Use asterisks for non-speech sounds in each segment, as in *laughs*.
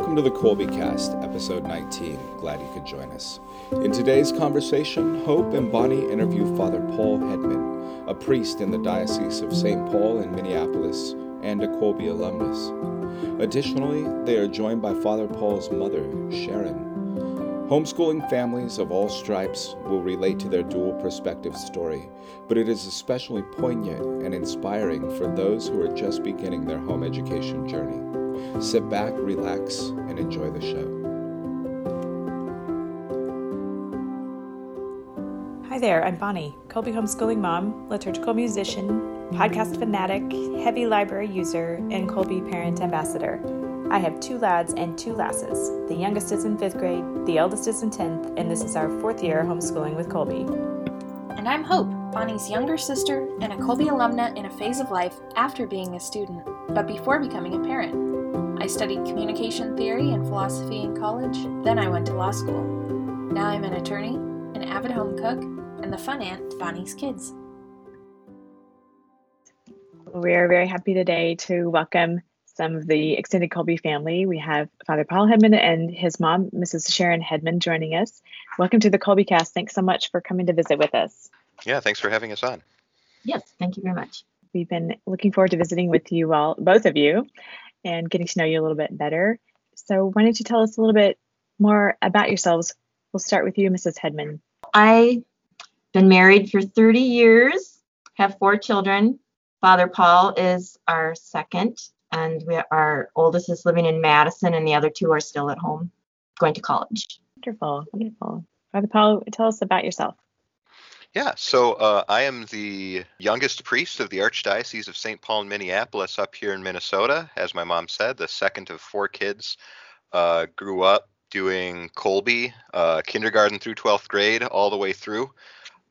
Welcome to the Kolbe Cast, episode 19. Glad you could join us. In today's conversation, Hope and Bonnie interview Father Paul Hedman, a priest in the Diocese of St. Paul in Minneapolis and a Kolbe alumnus. Additionally, they are joined by Father Paul's mother, Sharon. Homeschooling families of all stripes will relate to their dual perspective story, but it is especially poignant and inspiring for those who are just beginning their home education journey. Sit back, relax, and enjoy the show. Hi there, I'm Bonnie, Kolbe homeschooling mom, liturgical musician, podcast fanatic, heavy library user, and Kolbe parent ambassador. I have two lads and two lasses. The youngest is in fifth grade, the eldest is in 10th, and this is our fourth year homeschooling with Kolbe. And I'm Hope, Bonnie's younger sister and a Kolbe alumna in a phase of life after being a student, but before becoming a parent. I studied communication theory and philosophy in college, then I went to law school. Now I'm an attorney, an avid home cook, and the fun aunt to Bonnie's kids. We are very happy today to welcome some of the extended Kolbe family. We have Father Paul Hedman and his mom, Mrs. Sharon Hedman, joining us. Welcome to the Kolbe Cast. Thanks so much for coming to visit with us. Yeah, thanks for having us on. Yes, thank you very much. We've been looking forward to visiting with you all, both of you, and getting to know you a little bit better. So, why don't you tell us a little bit more about yourselves? We'll start with you, Mrs. Hedman. I've been married for 30 years, have four children. Father Paul is our second, and we, our oldest is living in Madison, and the other two are still at home going to college. Wonderful, wonderful. Father Paul, tell us about yourself. Yeah, so uh, I am the youngest priest of the Archdiocese of St. Paul in Minneapolis up here in Minnesota. As my mom said, the second of four kids. Uh, grew up doing Kolbe, uh, kindergarten through 12th grade, all the way through.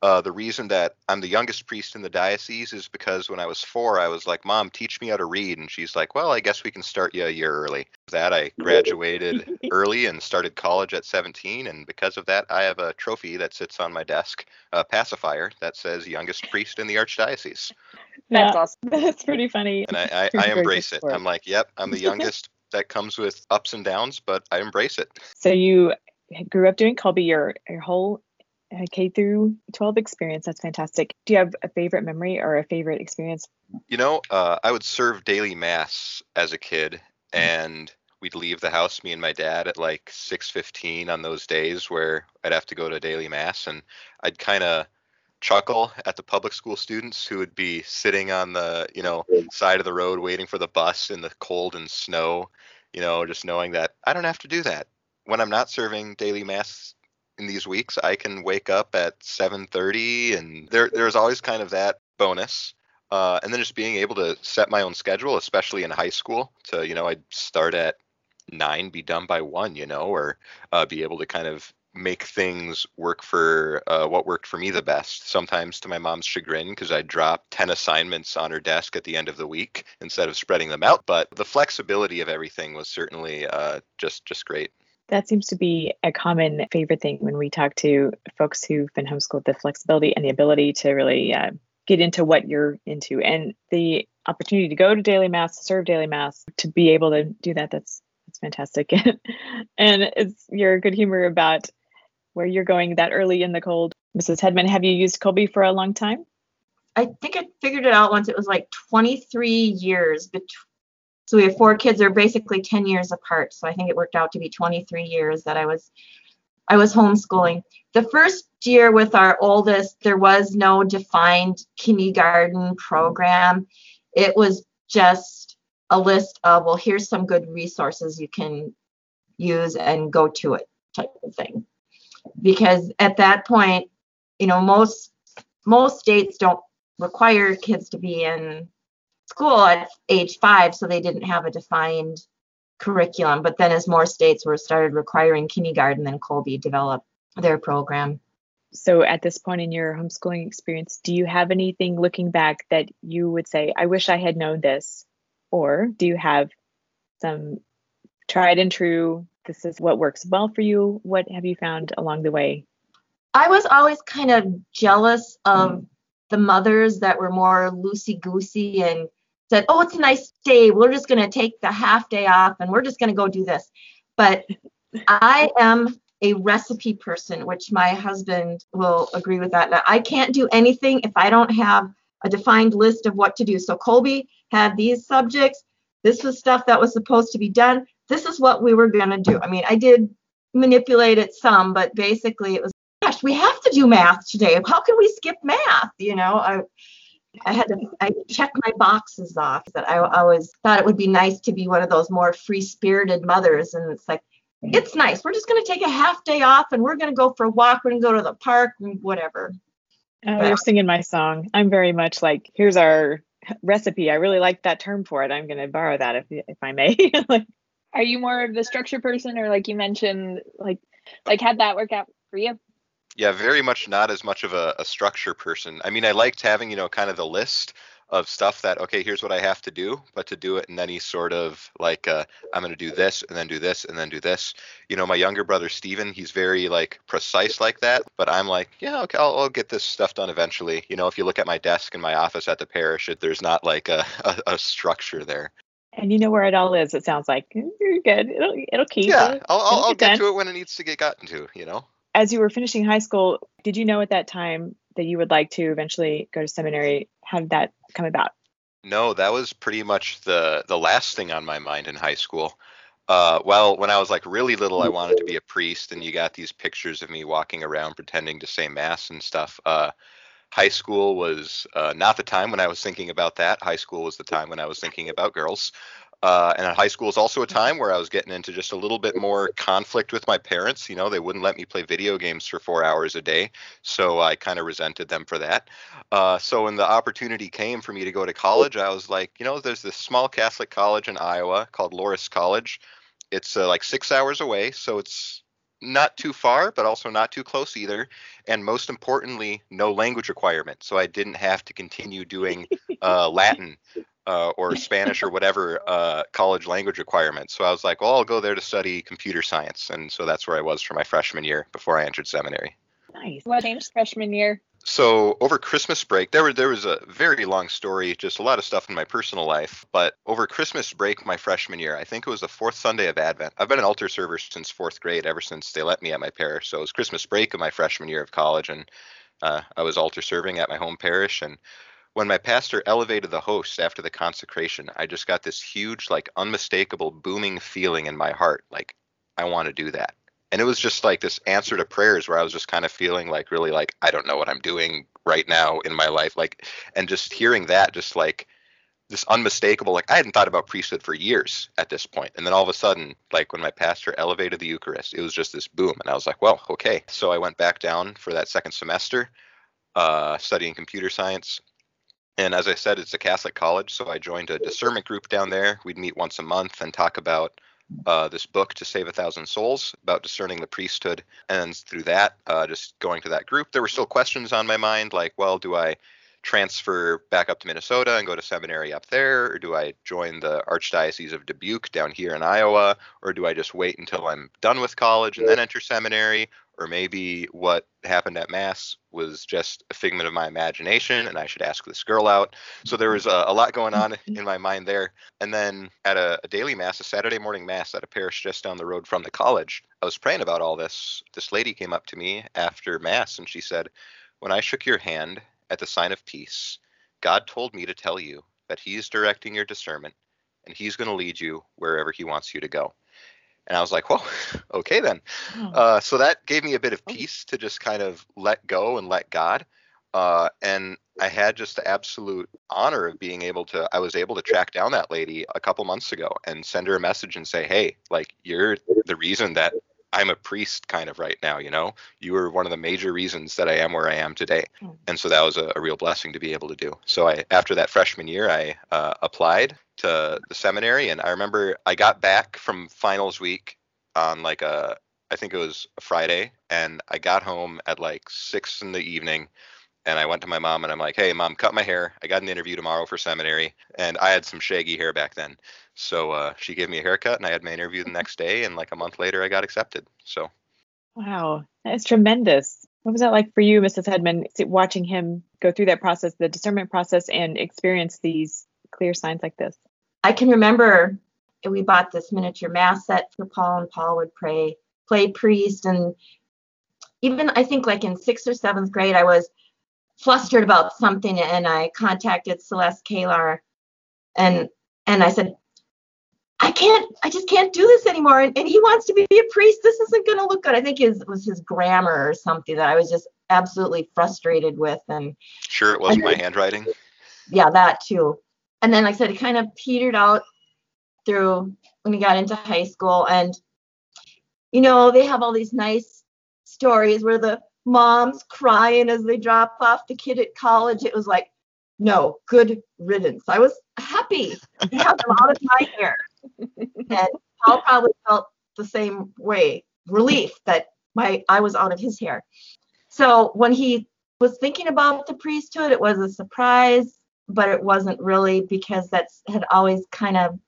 Uh, the reason that I'm the youngest priest in the diocese is because when I was four, I was like, Mom, teach me how to read. And she's like, Well, I guess we can start you a year early. That I graduated *laughs* early and started college at 17. And because of that, I have a trophy that sits on my desk, a pacifier that says youngest priest in the Archdiocese. That's yeah, awesome. *laughs* That's pretty funny. And I, I, *laughs* I embrace it. I'm like, Yep, I'm the youngest. that comes with ups and downs, but I embrace it. So you grew up doing Kolbe your, your whole K through 12 experience. That's fantastic. Do you have a favorite memory or a favorite experience? You know, uh, I would serve daily mass as a kid, mm-hmm. and we'd leave the house, me and my dad, at like 6:15 on those days where I'd have to go to daily mass, and I'd kind of chuckle at the public school students who would be sitting on the you know side of the road waiting for the bus in the cold and snow you know just knowing that i don't have to do that when i'm not serving daily mass in these weeks i can wake up at 7.30 and there there's always kind of that bonus uh, and then just being able to set my own schedule especially in high school to you know i'd start at nine be done by one you know or uh, be able to kind of make things work for uh, what worked for me the best. Sometimes to my mom's chagrin, because I'd drop 10 assignments on her desk at the end of the week instead of spreading them out. But the flexibility of everything was certainly uh, just just great. That seems to be a common favorite thing when we talk to folks who've been homeschooled the flexibility and the ability to really uh, get into what you're into and the opportunity to go to daily mass, to serve daily mass, to be able to do that. That's that's fantastic. *laughs* and it's your good humor about where you're going that early in the cold. Mrs. Hedman, have you used Kolbe for a long time? I think I figured it out once. It was like 23 years between so we have four kids. They're basically 10 years apart. So I think it worked out to be 23 years that I was I was homeschooling. The first year with our oldest, there was no defined kindergarten program. It was just a list of, well, here's some good resources you can use and go to it type of thing. Because at that point, you know, most most states don't require kids to be in school at age five, so they didn't have a defined curriculum. But then, as more states were started requiring kindergarten, then Kolbe developed their program. So, at this point in your homeschooling experience, do you have anything looking back that you would say, I wish I had known this? Or do you have some tried and true, this is what works well for you? What have you found along the way? I was always kind of jealous of mm. the mothers that were more loosey goosey and said, "Oh, it's a nice day. We're just going to take the half day off and we're just going to go do this." But I am a recipe person, which my husband will agree with that. Now, I can't do anything if I don't have a defined list of what to do. So Kolbe had these subjects. This was stuff that was supposed to be done. This is what we were going to do. I mean, I did manipulate it some, but basically it was, gosh, we have to do math today. How can we skip math? You know, I, I had to I check my boxes off that I always thought it would be nice to be one of those more free spirited mothers. And it's like, it's nice. We're just going to take a half day off and we're going to go for a walk. We're going to go to the park and whatever. Oh, you're singing my song. I'm very much like, here's our recipe. I really like that term for it. I'm going to borrow that if if I may. *laughs* like, are you more of the structure person, or like you mentioned, like like had that work out for you? Yeah, very much not as much of a, a structure person. I mean, I liked having you know kind of the list of stuff that okay here's what i have to do but to do it in any sort of like uh, i'm going to do this and then do this and then do this. You know my younger brother steven he's very like precise like that but i'm like yeah okay I'll, I'll, get this stuff done eventually. You know if you look at my desk in my office at the parish it, there's not like a, *laughs* a, a, structure there. And you know where it all is it sounds like. Mm, you're good. It'll, it'll keep yeah it. i'll, I'll, I'll get, get to it when it needs to get gotten to you know as you were finishing high school did you know at that time that you would like to eventually go to seminary how did that come about? No, that was pretty much the the last thing on my mind in high school. Uh, well, when I was like really little, I wanted to be a priest, and you got these pictures of me walking around pretending to say mass and stuff. Uh, high school was uh, not the time when I was thinking about that. High school was the time when I was thinking about girls. Uh, and high school is also a time where I was getting into just a little bit more conflict with my parents. You know, they wouldn't let me play video games for four hours a day. So I kind of resented them for that. Uh, so when the opportunity came for me to go to college, I was like, you know, there's this small Catholic college in Iowa called Loras College. It's uh, like six hours away. So it's not too far, but also not too close either. And most importantly, no language requirement. So I didn't have to continue doing uh, *laughs* Latin uh, or Spanish or whatever uh, college language requirements. So I was like, well, I'll go there to study computer science, and so that's where I was for my freshman year before I entered seminary. Nice. What changed freshman year? So over Christmas break, there were there was a very long story, just a lot of stuff in my personal life. But over Christmas break, my freshman year, I think it was the fourth Sunday of Advent. I've been an altar server since fourth grade, ever since they let me at my parish. So it was Christmas break of my freshman year of college, and uh, I was altar serving at my home parish. And when my pastor elevated the host after the consecration, I just got this huge, like unmistakable booming feeling in my heart, like I want to do that. And it was just like this answer to prayers where I was just kind of feeling like really like I don't know what I'm doing right now in my life, like, and just hearing that, just like this unmistakable, like I hadn't thought about priesthood for years at this point. point, and then all of a sudden, like when my pastor elevated the Eucharist, it was just this boom, and I was like, well, okay. So I went back down for that second semester, uh, studying computer science and as I said, it's a Catholic college, so I joined a discernment group down there. We'd meet once a month and talk about uh, this book to save a thousand souls about discerning the priesthood. And through that, uh, just going to that group, there were still questions on my mind, like, well, do I transfer back up to Minnesota and go to seminary up there, or do I join the Archdiocese of Dubuque down here in Iowa, or do I just wait until I'm done with college and then enter seminary, or maybe what happened at mass was just a figment of my imagination and i should ask this girl out. So there was a, a lot going on *laughs* in my mind there. And then at a, a, daily mass a saturday morning mass at a parish just down the road from the college i was praying about all this. This lady came up to me after mass and she said when i shook your hand at the sign of peace god told me to tell you that he's directing your discernment and he's going to lead you wherever he wants you to go and I was like, well, *laughs* okay then. Hmm. Uh, so that gave me a bit of oh. peace to just kind of let go and let God. Uh, and I had just the absolute honor of being able to, I was able to track down that lady a couple months ago and send her a message and say, hey, like, you're the reason that I'm a priest kind of right now, you know? You were one of the major reasons that I am where I am today. Hmm. And so that was a, a real blessing to be able to do. So I, after that freshman year, I uh, applied to the seminary and I remember I got back from finals week on like a I think it was a Friday and I got home at like six in the evening and I went to my mom and I'm like, hey mom, cut my hair. I got an interview tomorrow for seminary and I had some shaggy hair back then. So uh, she gave me a haircut and I had my interview the next day and like a month later I got accepted. So Wow, that's tremendous. What was that like for you, Mrs. Hedman, watching him go through that process, the discernment process, and experience these clear signs like this? I can remember we bought this miniature mass set for Paul, and Paul would pray, play priest. And even I think like in sixth or seventh grade, I was flustered about something and I contacted Celeste Kalar and and I said, I can't, I just can't do this anymore. And, and he wants to be a priest. This isn't going to look good. I think it was his grammar or something that I was just absolutely frustrated with. And sure, it wasn't my handwriting. Yeah, that too. And then, like I said, it kind of petered out through when we got into high school. And, you know, they have all these nice stories where the mom's crying as they drop off the kid at college. It was like, no, good riddance. I was happy to have out of my hair. And Paul probably felt the same way, relief that my I was out of his hair. So when he was thinking about the priesthood, it was a surprise, but it wasn't really because that's had always kind of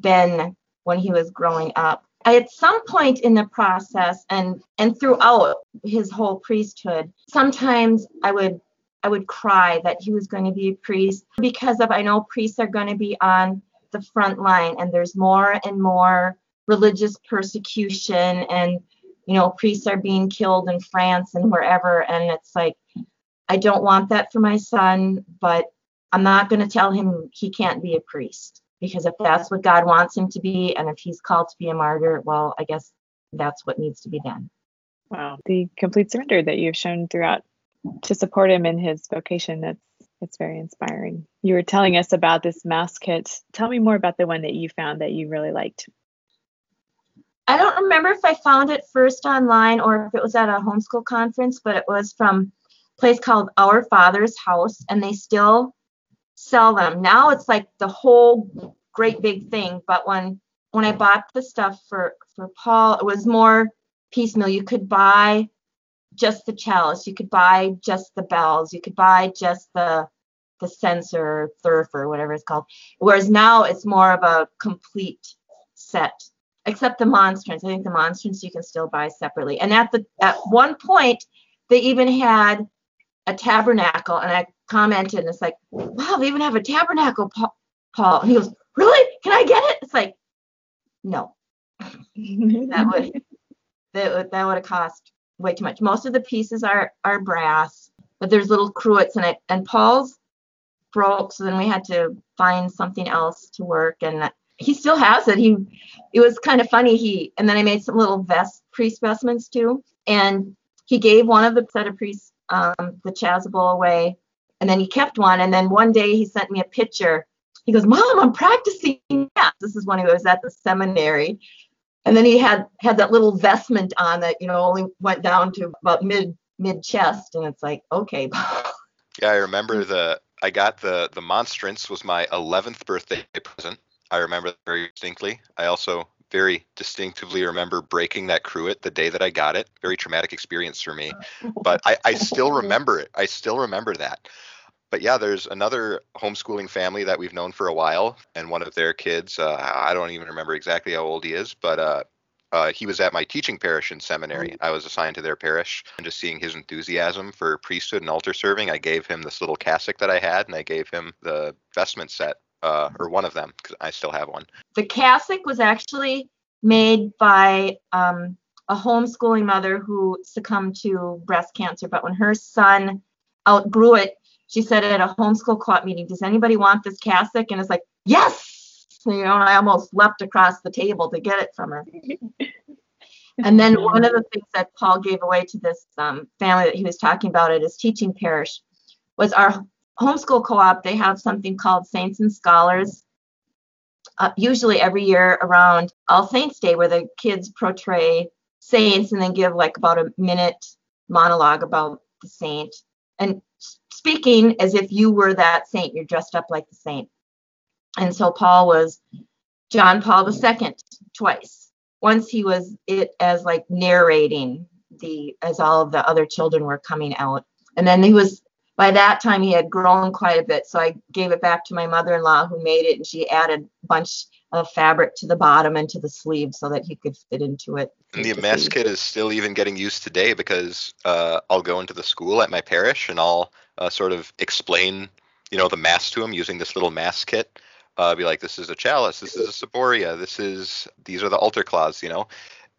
been when he was growing up. At some point in the process and and throughout his whole priesthood, sometimes I would I would cry that he was going to be a priest because of I know priests are going to be on the front line and there's more and more religious persecution and you know priests are being killed in France and wherever. And it's like I don't want that for my son but I'm not going to tell him he can't be a priest because if that's what God wants him to be and if he's called to be a martyr well I guess that's what needs to be done. Wow, the complete surrender that you've shown throughout to support him in his vocation. That's it's very inspiring. You were telling us about this mass kit. Tell me more about the one that you found that you really liked. I don't remember if I found it first online or if it was at a homeschool conference, but it was from a place called Our Father's House, and they still sell them. Now it's like the whole great big thing, but when when I bought the stuff for for Paul, it was more piecemeal. You could buy just the chalice. You could buy just the bells. You could buy just the the censer, thurf, or whatever it's called. Whereas now it's more of a complete set, except the monstrance. I think the monstrance you can still buy separately. And at the at one point, they even had a tabernacle, and I commented, and it's like, wow, they even have a tabernacle, Paul. And he goes, really? Can I get it? It's like, no, *laughs* that would that would that would have cost way too much. Most of the pieces are are brass, but there's little cruets in it. And Paul's broke, so then we had to find something else to work. And he still has it. He it was kind of funny. He and then I made some little vest priest vestments too. And he gave one of the set of priests um, the chasuble away, and then he kept one. And then one day he sent me a picture. He goes, "Mom, I'm practicing." Yeah, this is when he was at the seminary, and then he had had that little vestment on that you know only went down to about mid mid chest and it's like okay *laughs* yeah i remember the i got the the monstrance was my 11th birthday present i remember very distinctly i also very distinctively remember breaking that cruet the day that i got it very traumatic experience for me but i i still *laughs* remember it i still remember that but yeah, there's another homeschooling family that we've known for a while, and one of their kids, uh, I don't even remember exactly how old he is, but uh, uh, he was at my teaching parish in seminary. Mm. I was assigned to their parish, and just seeing his enthusiasm for priesthood and altar serving, I gave him this little cassock that I had, and I gave him the vestment set, uh, or one of them, because I still have one. The cassock was actually made by um, a homeschooling mother who succumbed to breast cancer, but when her son outgrew it, she said at a homeschool co-op meeting, does anybody want this cassock? And it's like, yes, you know, and I almost leapt across the table to get it from her. *laughs* and then one of the things that Paul gave away to this um, family that he was talking about at his teaching parish was our homeschool co-op. They have something called Saints and Scholars. Uh, usually every year around All Saints Day, where the kids portray saints and then give like about a minute monologue about the saint. And speaking as if you were that saint. You're dressed up like the saint. And so Paul was John Paul II twice. Once he was it as like narrating the as all of the other children were coming out. And then he was by that time he had grown quite a bit. So I gave it back to my mother-in-law who made it and she added a bunch of fabric to the bottom and to the sleeve so that he could fit into it. And the mass kit is still even getting used today because uh, I'll go into the school at my parish and I'll uh, sort of explain, you know, the mass to him using this little mass kit. uh, be like, this is a chalice, this is a ciboria, this is these are the altar cloths, you know.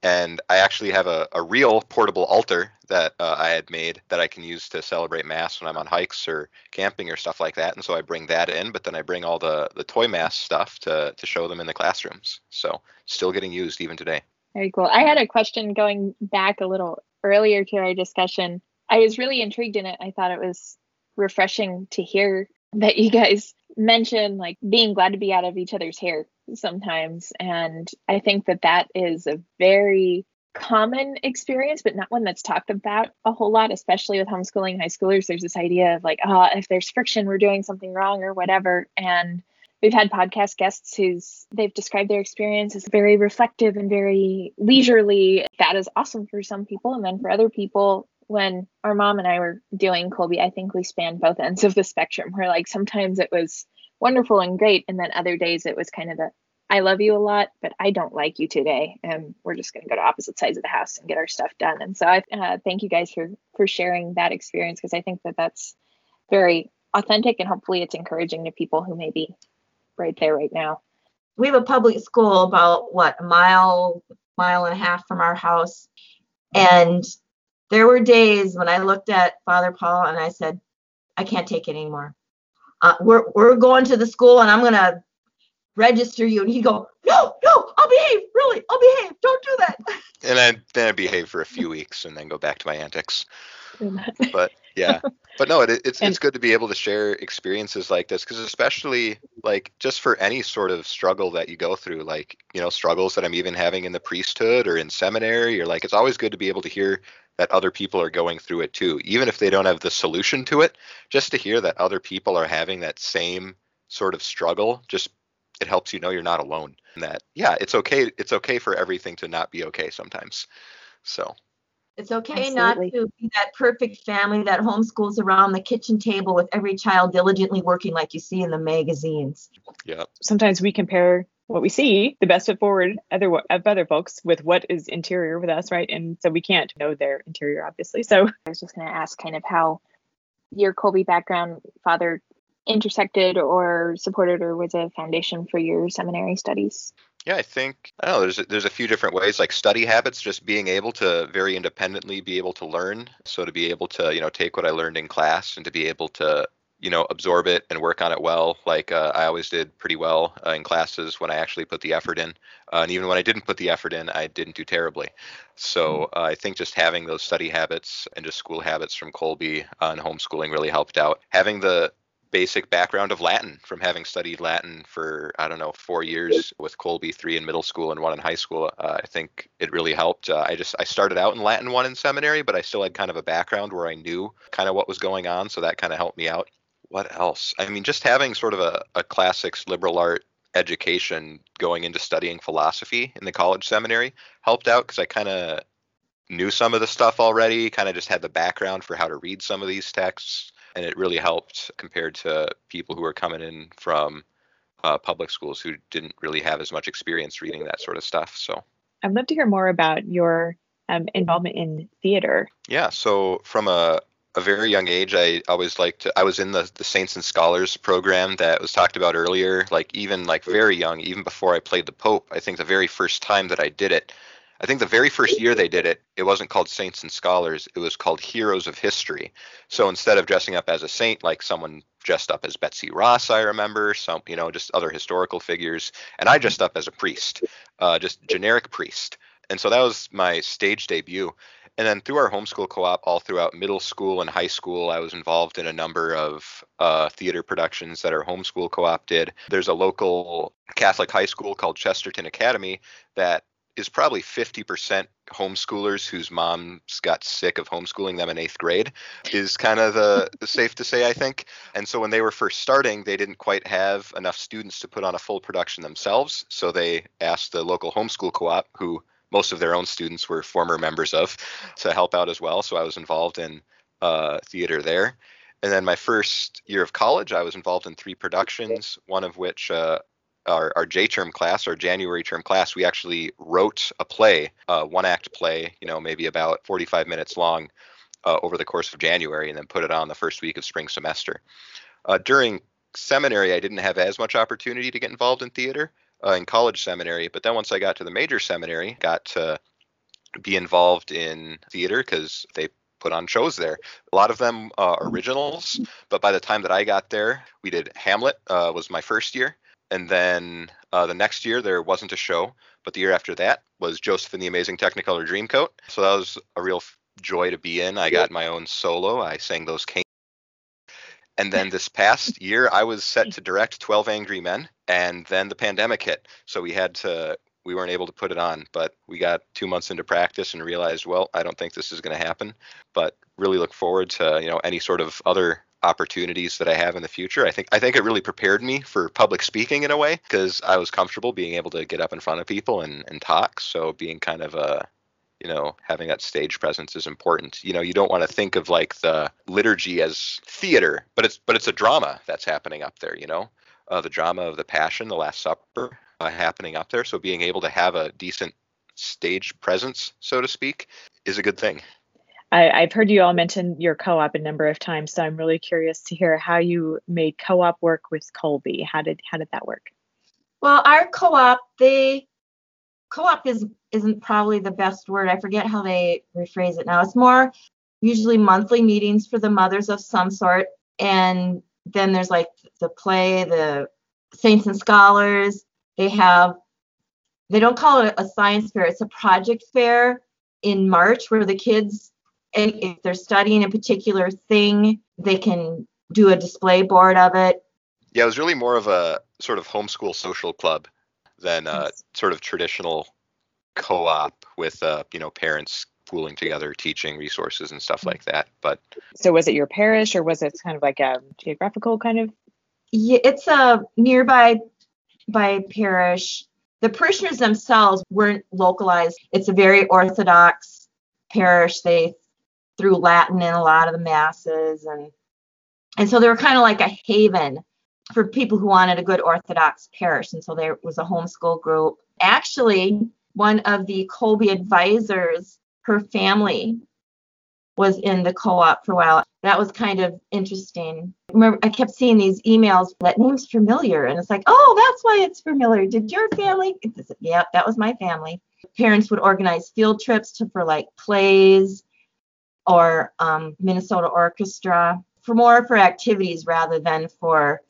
And I actually have a, a real portable altar that uh, I had made that I can use to celebrate mass when I'm on hikes or camping or stuff like that. And so I bring that in, but then I bring all the the toy mass stuff to to show them in the classrooms. So still getting used even today. Very cool. I had a question going back a little earlier to our discussion. I was really intrigued in it. I thought it was refreshing to hear that you guys mentioned like being glad to be out of each other's hair sometimes. And i think that that is a very common experience but not one that's talked about a whole lot especially with homeschooling high schoolers. There's this idea of like oh if there's friction we're doing something wrong or whatever. And we've had podcast guests who's they've described their experience as very reflective and very leisurely. That is awesome for some people and then for other people. When our mom and I were doing Kolbe, I think we spanned both ends of the spectrum where like sometimes it was wonderful and great. And then other days it was kind of the, I love you a lot, but I don't like you today. And we're just going to go to opposite sides of the house and get our stuff done. And so I uh, thank you guys for, for sharing that experience because I think that that's very authentic and hopefully it's encouraging to people who may be right there right now. We have a public school about what, a mile, mile and a half from our house. And there were days when I looked at Father Paul and I said, I can't take it anymore. Uh, we're we're going to the school and I'm gonna register you. And he'd go, No, no, I'll behave. Really, I'll behave. Don't do that. *laughs* And then then I behave for a few weeks and then go back to my antics. *laughs* but yeah, but no, it, it's and, it's good to be able to share experiences like this because especially like just for any sort of struggle that you go through, like you know struggles that I'm even having in the priesthood or in seminary, or like it's always good to be able to hear that other people are going through it too, even if they don't have the solution to it. Just to hear that other people are having that same sort of struggle, just it helps you know you're not alone. And that yeah, it's okay. It's okay for everything to not be okay sometimes. So it's okay Absolutely. not to be that perfect family that homeschools around the kitchen table with every child diligently working like you see in the magazines. Yeah. Sometimes we compare what we see, the best foot forward other of other folks with what is interior with us, right? And so we can't know their interior, obviously. So *laughs* I was just going to ask kind of how your Kolbe background, father, intersected or supported or was a foundation for your seminary studies. Yeah, I think I don't know. There's a, there's a few different ways, like study habits, just being able to very independently be able to learn. So to be able to you know take what I learned in class and to be able to you know absorb it and work on it well. Like uh, i always did pretty well uh, in classes when i actually put the effort in uh, and even when i didn't put the effort in i didn't do terribly. So mm-hmm. uh, i think just having those study habits and just school habits from kolbe uh, and homeschooling really helped out. Having the basic background of latin from having studied latin for i don't know four years with kolbe three in middle school and one in high school uh, i think it really helped. I just i started out in latin one in seminary but i still had kind of a background where i knew kind of what was going on so that kind of helped me out what else? I mean, just having sort of a, a classics liberal art education going into studying philosophy in the college seminary helped out because I kind of knew some of the stuff already, kind of just had the background for how to read some of these texts. And it really helped compared to people who were coming in from uh, public schools who didn't really have as much experience reading that sort of stuff. So I'd love to hear more about your um, involvement in theater. Yeah. So from a a very young age, I always liked to, I was in the, the Saints and Scholars program that was talked about earlier, like even like very young, even before I played the Pope. I think the very first time that I did it, I think the very first year they did it, it wasn't called Saints and Scholars, it was called Heroes of History. So instead of dressing up as a saint, like someone dressed up as Betsy Ross, I remember, some, you know, just other historical figures, and I dressed up as a priest, uh, just generic priest. And so that was my stage debut and then through our homeschool co-op all throughout middle school and high school i was involved in a number of uh, theater productions that our homeschool co-op did. There's a local catholic high school called chesterton academy that is probably 50% homeschoolers whose moms got sick of homeschooling them in eighth grade is kind of the, safe to say i think. And so when they were first starting they didn't quite have enough students to put on a full production themselves. So they asked the local homeschool co-op who most of their own students were former members of to help out as well. So I was involved in uh, theater there. And then my first year of college, I was involved in three productions, one of which uh, our, our J term class, our January term class, we actually wrote a play, a one act play, you know, maybe about 45 minutes long uh, over the course of January, and then put it on the first week of spring semester. Uh, during seminary, I didn't have as much opportunity to get involved in theater uh, in college seminary. But then once I got to the major seminary, got to be involved in theater because they put on shows there. A lot of them uh, originals, but by the time that I got there, we did Hamlet uh, was my first year, and then uh, the next year there wasn't a show, but the year after that was Joseph and the Amazing Technicolor Dreamcoat. So that was a real joy to be in. I got my own solo. I sang those. And then this past year, I was set to direct 12 Angry Men, and then the pandemic hit. So we had to we weren't able to put it on, but we got two months into practice and realized, well, I don't think this is going to happen. But really look forward to you know any sort of other opportunities that I have in the future. I think I think it really prepared me for public speaking in a way because I was comfortable being able to get up in front of people and, and talk. So being kind of a you know having that stage presence is important you know you don't want to think of like the liturgy as theater but it's but it's a drama that's happening up there you know uh, the drama of the passion the last supper uh, happening up there. So being able to have a decent stage presence, so to speak, is a good thing. I, have heard you all mention your co-op a number of times, so I'm really curious to hear how you made co-op work with Kolbe. How did how did that work? Well, our co-op, they co-op is isn't probably the best word. I forget how they rephrase it now. It's more usually monthly meetings for the mothers of some sort, and then there's like the play, the saints and scholars, they have, they don't call it a science fair, it's a project fair in March where the kids, if they're studying a particular thing, they can do a display board of it. Yeah, it was really more of a sort of homeschool social club than a yes. sort of traditional co-op with uh, you know parents pooling together teaching resources and stuff like that but so was it your parish or was it kind of like a geographical kind of yeah it's a nearby by parish. The parishioners themselves weren't localized. It's a very Orthodox parish. They threw Latin in a lot of the masses, and and so they were kind of like a haven for people who wanted a good Orthodox parish. And so there was a homeschool group. Actually, one of the Kolbe advisors, her family was in the co-op for a while. That was kind of interesting. Remember, I kept seeing these emails. That name's familiar, and it's like, oh, that's why it's familiar. Did your family? Yeah, that was my family. Parents would organize field trips to for like plays or um, Minnesota Orchestra for more for activities rather than for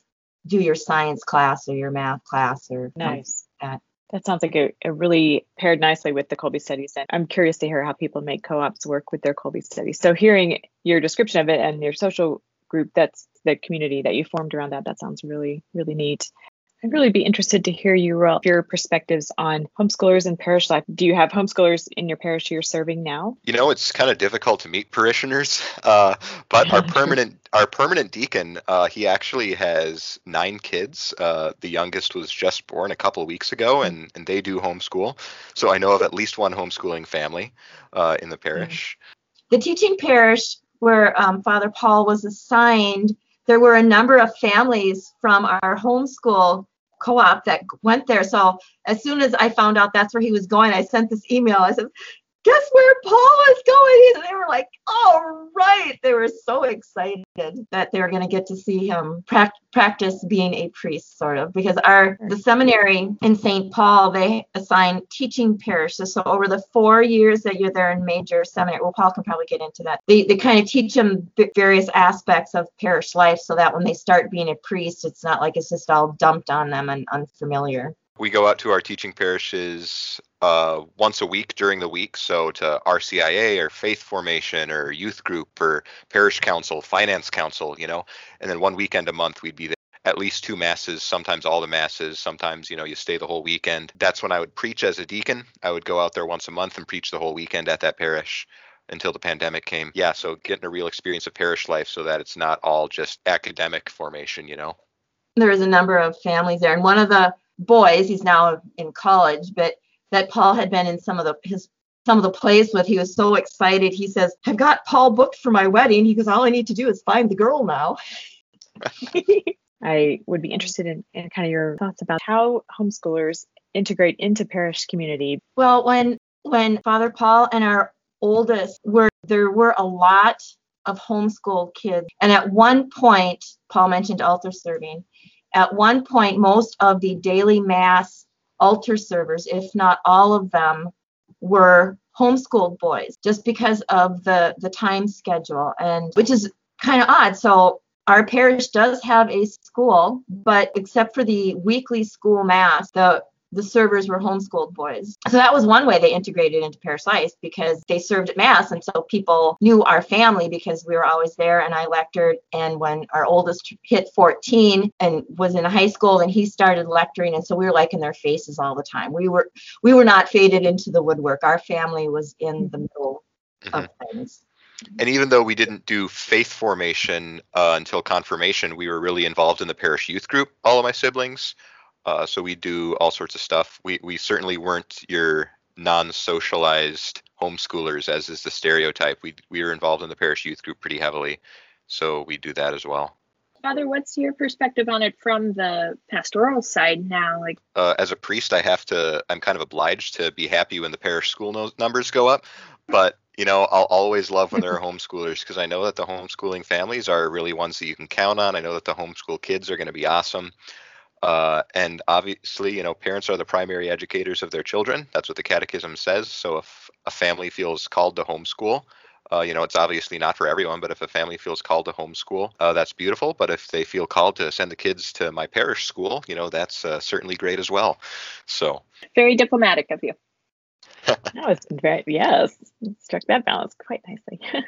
do your science class or your math class or nice. that. That sounds like it, it really paired nicely with the Kolbe studies. And I'm curious to hear how people make co ops work with their Kolbe studies. So, hearing your description of it and your social group, that's the community that you formed around that, that sounds really, really neat. I'd really be interested to hear your your perspectives on homeschoolers and parish life. Do you have homeschoolers in your parish you're serving now? You know, it's kind of difficult to meet parishioners, *laughs* uh, but our *laughs* permanent our permanent deacon, uh, he actually has nine kids. Uh, the youngest was just born a couple of weeks ago, hmm. and and they do homeschool. So I know of at least one homeschooling family uh, in the parish. The teaching parish where um, Father Paul was assigned there were a number of families from our homeschool co-op that went there. So as soon as I found out that's where he was going, I sent this email. I said, guess where Paul is going? And they were like, all right. They were so excited that they were going to get to see him pra- practice being a priest, sort of, because our the seminary in St. Paul, they assign teaching parishes. So over the four years that you're there in major seminary, well, Paul can probably get into that. They, they kind of teach them various aspects of parish life so that when they start being a priest, it's not like it's just all dumped on them and unfamiliar we go out to our teaching parishes uh, once a week during the week. So to RCIA or faith formation or youth group or parish council, finance council, you know, and then one weekend a month we'd be there. At least two masses, sometimes all the masses. Sometimes, you know, you stay the whole weekend. That's when I would preach as a deacon. I would go out there once a month and preach the whole weekend at that parish until the pandemic came. Yeah, so getting a real experience of parish life so that it's not all just academic formation, you know. There is a number of families there, and one of the boys. He's now in college, but that Paul had been in some of the his some of the plays with. He was so excited. He says, "I've got Paul booked for my wedding." He goes, "All I need to do is find the girl now." *laughs* I would be interested in, in kind of your thoughts about how homeschoolers integrate into parish community. Well, when when Father Paul and our oldest were there were a lot of homeschool kids, and at one point, Paul mentioned altar serving at one point, most of the daily mass altar servers, if not all of them, were homeschooled boys just because of the the time schedule. And which is kind of odd. So our parish does have a school but except for the weekly school mass the the servers were homeschooled boys. So that was one way they integrated into parish life because they served at mass. And so people knew our family because we were always there and I lectured. And when our oldest hit 14 and was in high school and he started lecturing. And so we were like in their faces all the time. We were, we were not faded into the woodwork. Our family was in the middle mm-hmm. of things. And even though we didn't do faith formation uh, until confirmation, we were really involved in the parish youth group, all of my siblings. Uh, so we do all sorts of stuff. We we certainly weren't your non-socialized homeschoolers, as is the stereotype. We we were involved in the parish youth group pretty heavily, so we do that as well. Father, what's your perspective on it from the pastoral side now? Like, uh, as a priest, I have to. I'm kind of obliged to be happy when the parish school no- numbers go up, but you know, I'll always love when there are *laughs* homeschoolers because I know that the homeschooling families are really ones that you can count on. I know that the homeschool kids are going to be awesome. Uh, and obviously, you know, parents are the primary educators of their children. That's what the catechism says. So if a family feels called to homeschool, uh, you know, it's obviously not for everyone, but if a family feels called to homeschool, uh, that's beautiful. But if they feel called to send the kids to my parish school, you know, that's uh, certainly great as well. So very diplomatic of you. *laughs* no, it's been very yes, struck that balance quite nicely. *laughs*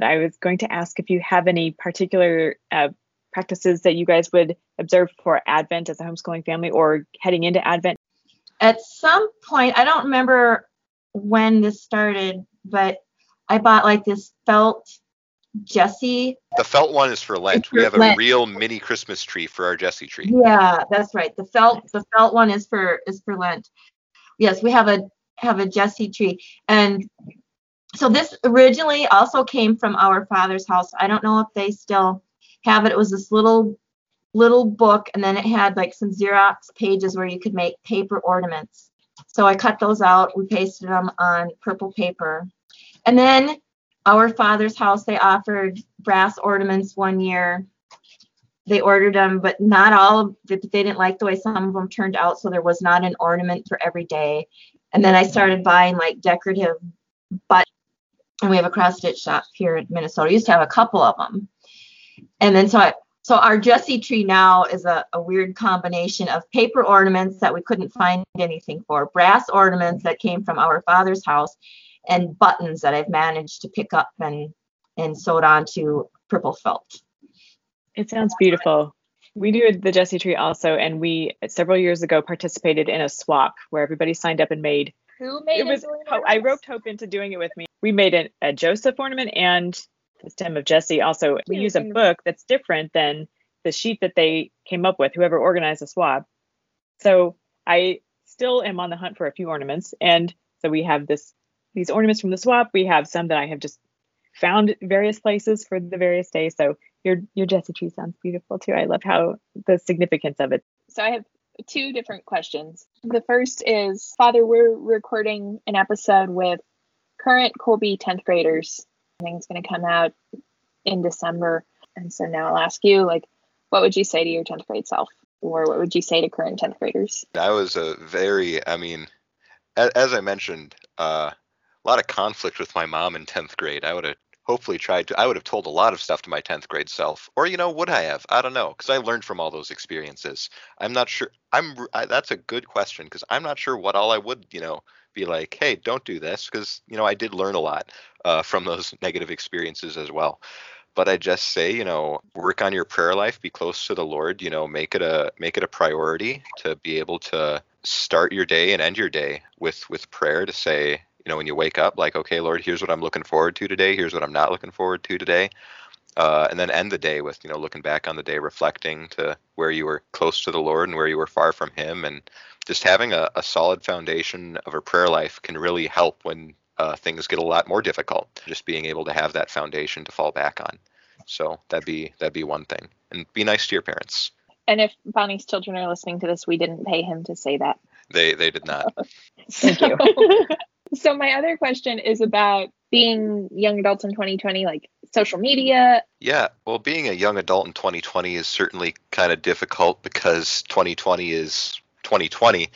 I was going to ask if you have any particular uh, practices that you guys would observe for Advent as a homeschooling family or heading into Advent? At some point, I don't remember when this started, but I bought like this felt Jesse. The felt one is for Lent. we have a real mini Christmas tree for our Jesse tree. Yeah, that's right. The felt the felt one is for is for Lent. Yes, we have a have a Jesse tree. And so this originally also came from our father's house. I don't know if they still have it. It was this little little book and then it had like some Xerox pages where you could make paper ornaments. So I cut those out. We pasted them on purple paper. And then our father's house, they offered brass ornaments one year. They ordered them, but not all. Of the, they didn't like the way some of them turned out, so there was not an ornament for every day. And then I started buying like decorative but and we have a cross stitch shop here in Minnesota. We used to have a couple of them and then so I, so our Jesse tree now is a, a weird combination of paper ornaments that we couldn't find anything for, brass ornaments that came from our father's house, and buttons that I've managed to pick up and and sewed onto purple felt. It sounds beautiful. We do the Jesse tree also, and we several years ago participated in a swap where everybody signed up and made. Who made it? Was, I roped Hope into doing it with me. We made a, a Joseph ornament and the stem of Jesse. Also, we use a book that's different than the sheet that they came up with, whoever organized the swap. So I still am on the hunt for a few ornaments. And so we have this these ornaments from the swap. We have some that I have just found various places for the various days. So your your Jesse tree sounds beautiful too. I love how the significance of it. So I have two different questions. The first is Father, we're recording an episode with current Kolbe 10th graders thing's going to come out in December. And so now I'll ask you, like, what would you say to your 10th grade self? Or what would you say to current 10th graders? I was a very, I mean, as, as I mentioned, uh, a lot of conflict with my mom in 10th grade. I would have hopefully tried to, I would have told a lot of stuff to my 10th grade self. Or, you know, would I have? I don't know. Because I learned from all those experiences. I'm not sure. I'm, I, that's a good question because I'm not sure what all I would, you know, be like, hey, don't do this, because you know I did learn a lot uh, from those *laughs* negative experiences as well. But I just say, you know, work on your prayer life, be close to the Lord. You know, make it a make it a priority to be able to start your day and end your day with with prayer. To say, you know, when you wake up, like, okay, Lord, here's what I'm looking forward to today. Here's what I'm not looking forward to today. Uh, and then end the day with you know looking back on the day reflecting to where you were close to the lord and where you were far from him and just having a, a solid foundation of a prayer life can really help when uh, things get a lot more difficult. Just being able to have that foundation to fall back on. So that'd be that'd be one thing. And be nice to your parents. And if Bonnie's children are listening to this, we didn't pay him to say that. They they did not. *laughs* Thank you. *laughs* so my other question is about being young adults in 2020, like social media? Yeah, well, being a young adult in 2020 is certainly kind of difficult because 2020 is 2020.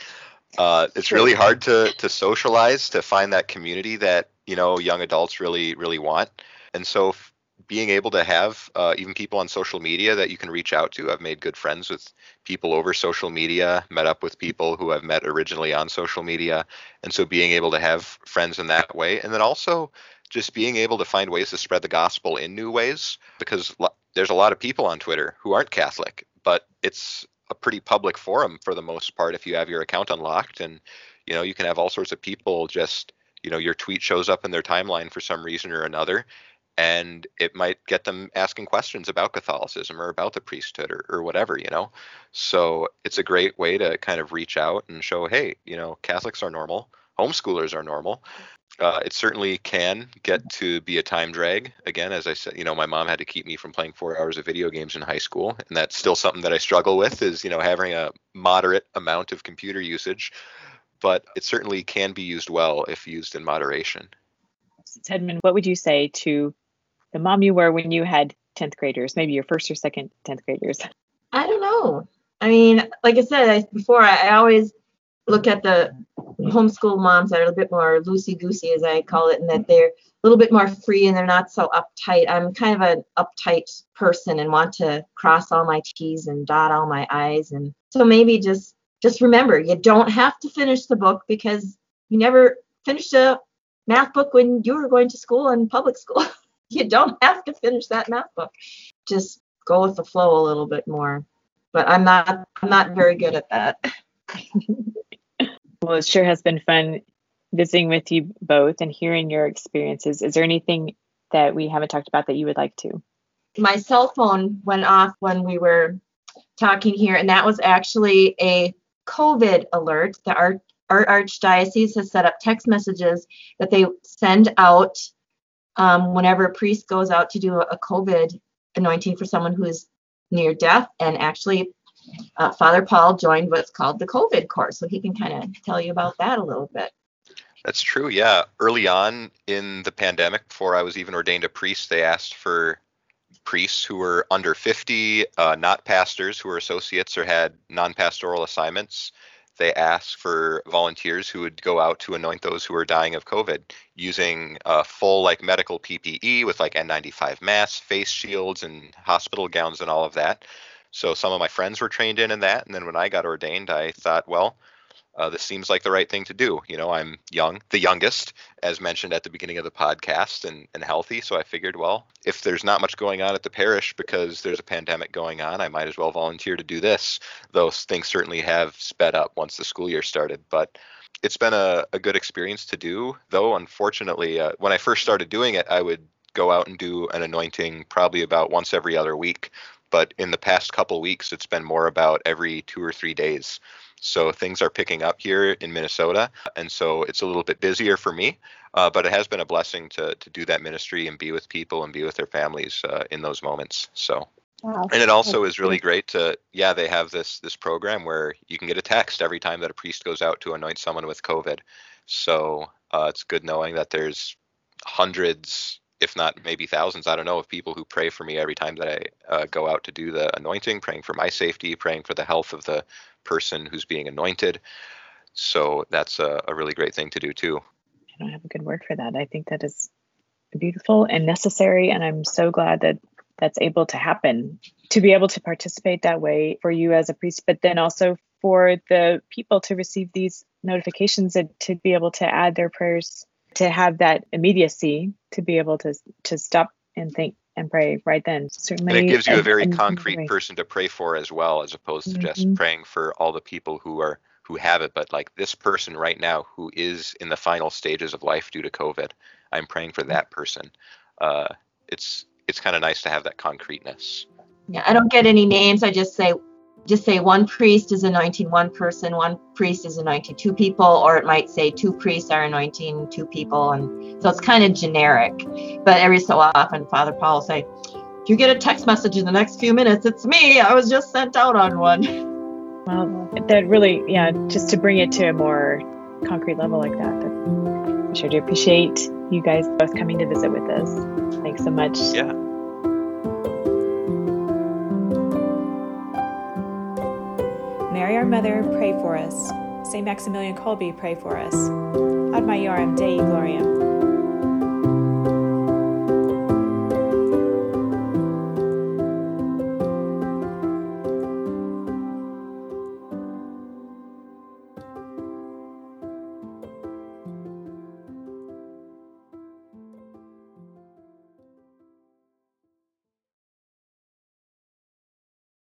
Uh, it's really hard to to socialize, to find that community that you know young adults really really want, and so f- being able to have uh, even people on social media that you can reach out to. I've made good friends with people over social media, met up with people who I've met originally on social media, and so being able to have friends in that way, and then also just being able to find ways to spread the gospel in new ways because lo- there's a lot of people on Twitter who aren't Catholic, but it's a pretty public forum for the most part if you have your account unlocked and you know you can have all sorts of people just you know your tweet shows up in their timeline for some reason or another and it might get them asking questions about Catholicism or about the priesthood or, or whatever, you know. So it's a great way to kind of reach out and show, hey, you know, Catholics are normal, homeschoolers are normal. Uh, it certainly can get to be a time drag. Again, as I said, you know, my mom had to keep me from playing four hours of video games in high school, and that's still something that I struggle with. Is you know having a moderate amount of computer usage, but it certainly can be used well if used in moderation. Tedman, what would you say to the mom you were when you had 10th graders, maybe your first or second 10th graders? I don't know. I mean, like I said I, before, I, I always look at the homeschool moms that are a little bit more loosey goosey, as I call it, and that they're a little bit more free and they're not so uptight. I'm kind of an uptight person and want to cross all my T's and dot all my I's. And so maybe just just remember, you don't have to finish the book because you never finished a math book when you were going to school and public school. *laughs* you don't have to finish that math book. Just go with the flow a little bit more. But I'm not I'm not very good at that. *laughs* Well, it sure has been fun visiting with you both and hearing your experiences. Is there anything that we haven't talked about that you would like to? My cell phone went off when we were talking here, and that was actually a COVID alert. The Arch, our archdiocese has set up text messages that they send out um, whenever a priest goes out to do a COVID anointing for someone who is near death. And actually, uh, Father Paul joined what's called the COVID corps, so he can kind of tell you about that a little bit. That's true. Yeah. Early on in the pandemic, before I was even ordained a priest, they asked for priests who were under 50, uh, not pastors who were associates or had non pastoral assignments. They asked for volunteers who would go out to anoint those who were dying of COVID using uh, full like medical PPE with like N95 masks, face shields, and hospital gowns and all of that. So some of my friends were trained in in that, and then when I got ordained, I thought, well, uh, this seems like the right thing to do. You know, I'm young, the youngest, as mentioned at the beginning of the podcast, and, and healthy. So I figured, well, if there's not much going on at the parish because there's a pandemic going on, I might as well volunteer to do this. Though things certainly have sped up once the school year started. But it's been a, a good experience to do. Though, unfortunately, uh, when I first started doing it, I would go out and do an anointing probably about once every other week. But in the past couple weeks, it's been more about every two or three days. So things are picking up here in Minnesota, and so it's a little bit busier for me. Uh, but it has been a blessing to to do that ministry and be with people and be with their families uh, in those moments. So. Wow. And it also is really great to yeah they have this this program where you can get a text every time that a priest goes out to anoint someone with COVID. So uh, it's good knowing that there's hundreds if not maybe thousands, I don't know, of people who pray for me every time that I uh, go out to do the anointing, praying for my safety, praying for the health of the person who's being anointed. So that's a, a really great thing to do too. I don't have a good word for that. I think that is beautiful and necessary. And I'm so glad that that's able to happen to be able to participate that way for you as a priest, but then also for the people to receive these notifications and to be able to add their prayers to have that immediacy to be able to to stop and think and pray right then. Certainly, And it gives you a very and- concrete person to pray for as well, as opposed to just Mhm. praying for all the people who are who have it, but like this person right now who is in the final stages of life due to COVID. I'm praying for that person. Uh, it's it's kind of nice to have that concreteness. Yeah, I don't get any names. I just say just say one priest is anointing one person, one priest is anointing two people, or it might say two priests are anointing two people, and so it's kind of generic. But every so often, Father Paul will say, "If you get a text message in the next few minutes, it's me. I was just sent out on one." *laughs* Well, that really, yeah, just to bring it to a more concrete level like that. that I sure do appreciate you guys both coming to visit with us. Thanks so much. Yeah. Mary, our mother, pray for us. St. Maximilian Kolbe, pray for us. Ad Maiorem Dei Gloriam.